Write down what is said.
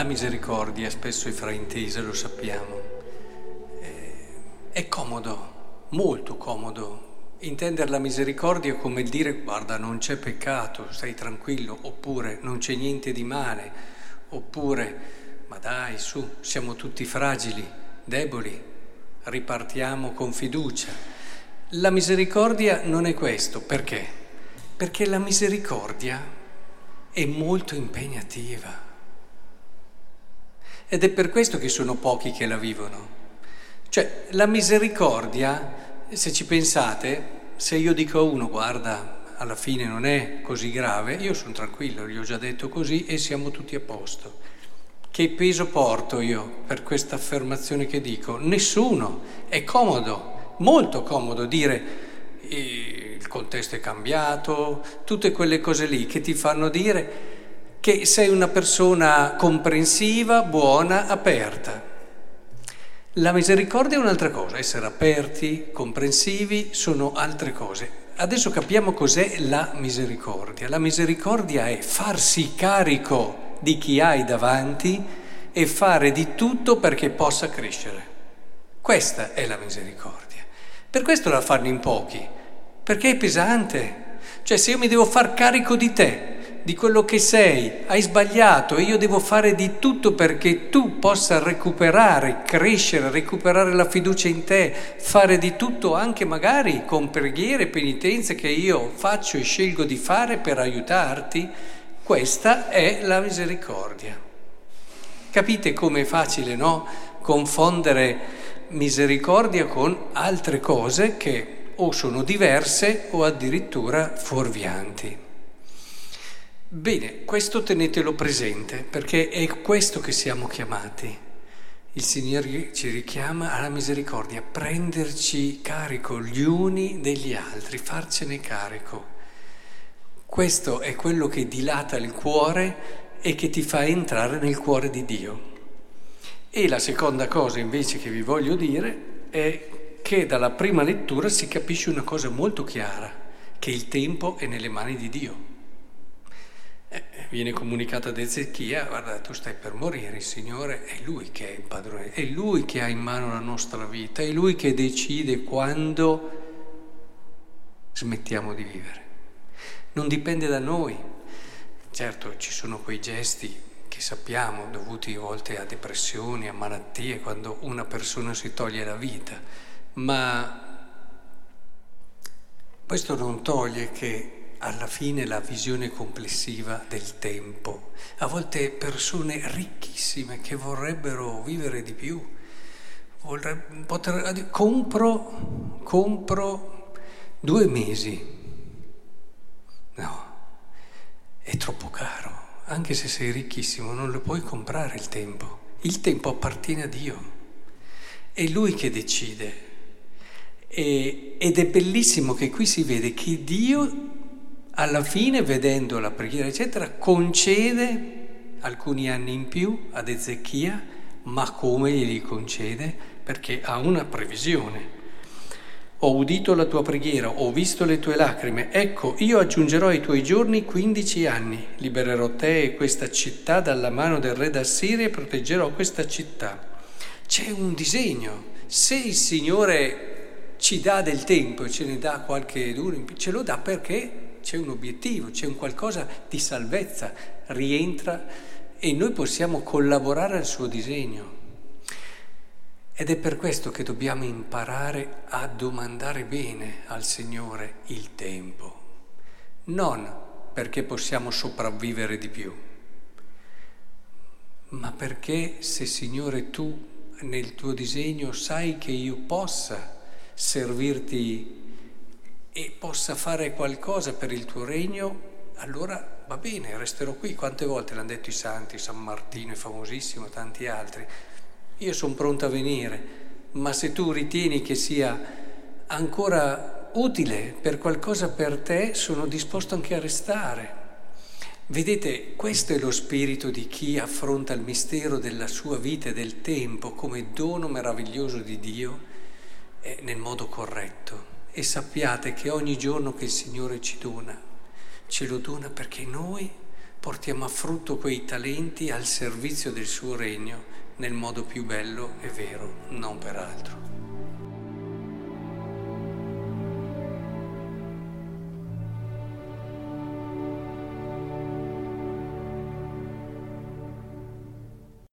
La misericordia spesso è fraintesa, lo sappiamo. È comodo, molto comodo, intendere la misericordia come dire guarda non c'è peccato, stai tranquillo, oppure non c'è niente di male, oppure ma dai su, siamo tutti fragili, deboli, ripartiamo con fiducia. La misericordia non è questo, perché? Perché la misericordia è molto impegnativa. Ed è per questo che sono pochi che la vivono. Cioè, la misericordia, se ci pensate, se io dico a uno, guarda, alla fine non è così grave, io sono tranquillo, gli ho già detto così e siamo tutti a posto. Che peso porto io per questa affermazione che dico? Nessuno. È comodo, molto comodo dire il contesto è cambiato, tutte quelle cose lì che ti fanno dire che sei una persona comprensiva, buona, aperta. La misericordia è un'altra cosa, essere aperti, comprensivi, sono altre cose. Adesso capiamo cos'è la misericordia. La misericordia è farsi carico di chi hai davanti e fare di tutto perché possa crescere. Questa è la misericordia. Per questo la fanno in pochi, perché è pesante. Cioè se io mi devo far carico di te, di quello che sei, hai sbagliato e io devo fare di tutto perché tu possa recuperare, crescere, recuperare la fiducia in te, fare di tutto anche magari con preghiere, penitenze che io faccio e scelgo di fare per aiutarti, questa è la misericordia. Capite com'è facile, no? Confondere misericordia con altre cose che o sono diverse o addirittura fuorvianti. Bene, questo tenetelo presente perché è questo che siamo chiamati. Il Signore ci richiama alla misericordia, prenderci carico gli uni degli altri, farcene carico. Questo è quello che dilata il cuore e che ti fa entrare nel cuore di Dio. E la seconda cosa invece che vi voglio dire è che dalla prima lettura si capisce una cosa molto chiara, che il tempo è nelle mani di Dio. Viene comunicato ad Ezechia, guarda tu stai per morire, il Signore è Lui che è il padrone, è Lui che ha in mano la nostra vita, è Lui che decide quando smettiamo di vivere. Non dipende da noi. Certo ci sono quei gesti che sappiamo, dovuti a volte a depressioni, a malattie, quando una persona si toglie la vita, ma questo non toglie che alla fine la visione complessiva del tempo. A volte persone ricchissime che vorrebbero vivere di più, vorrebbero, poter, compro, compro due mesi. No, è troppo caro. Anche se sei ricchissimo non lo puoi comprare il tempo. Il tempo appartiene a Dio. È Lui che decide. E, ed è bellissimo che qui si vede che Dio alla fine, vedendo la preghiera, eccetera, concede alcuni anni in più ad Ezechia, ma come glieli concede? Perché ha una previsione. Ho udito la tua preghiera, ho visto le tue lacrime, ecco, io aggiungerò ai tuoi giorni quindici anni, libererò te e questa città dalla mano del re d'Assiria e proteggerò questa città. C'è un disegno. Se il Signore ci dà del tempo e ce ne dà qualche duro, ce lo dà perché c'è un obiettivo, c'è un qualcosa di salvezza, rientra e noi possiamo collaborare al suo disegno. Ed è per questo che dobbiamo imparare a domandare bene al Signore il tempo, non perché possiamo sopravvivere di più, ma perché se Signore tu nel tuo disegno sai che io possa servirti e possa fare qualcosa per il tuo regno, allora va bene, resterò qui. Quante volte l'hanno detto i santi, San Martino è famosissimo, tanti altri. Io sono pronto a venire, ma se tu ritieni che sia ancora utile per qualcosa per te, sono disposto anche a restare. Vedete, questo è lo spirito di chi affronta il mistero della sua vita e del tempo come dono meraviglioso di Dio eh, nel modo corretto e sappiate che ogni giorno che il Signore ci dona, ce lo dona perché noi portiamo a frutto quei talenti al servizio del suo regno nel modo più bello e vero, non per altro.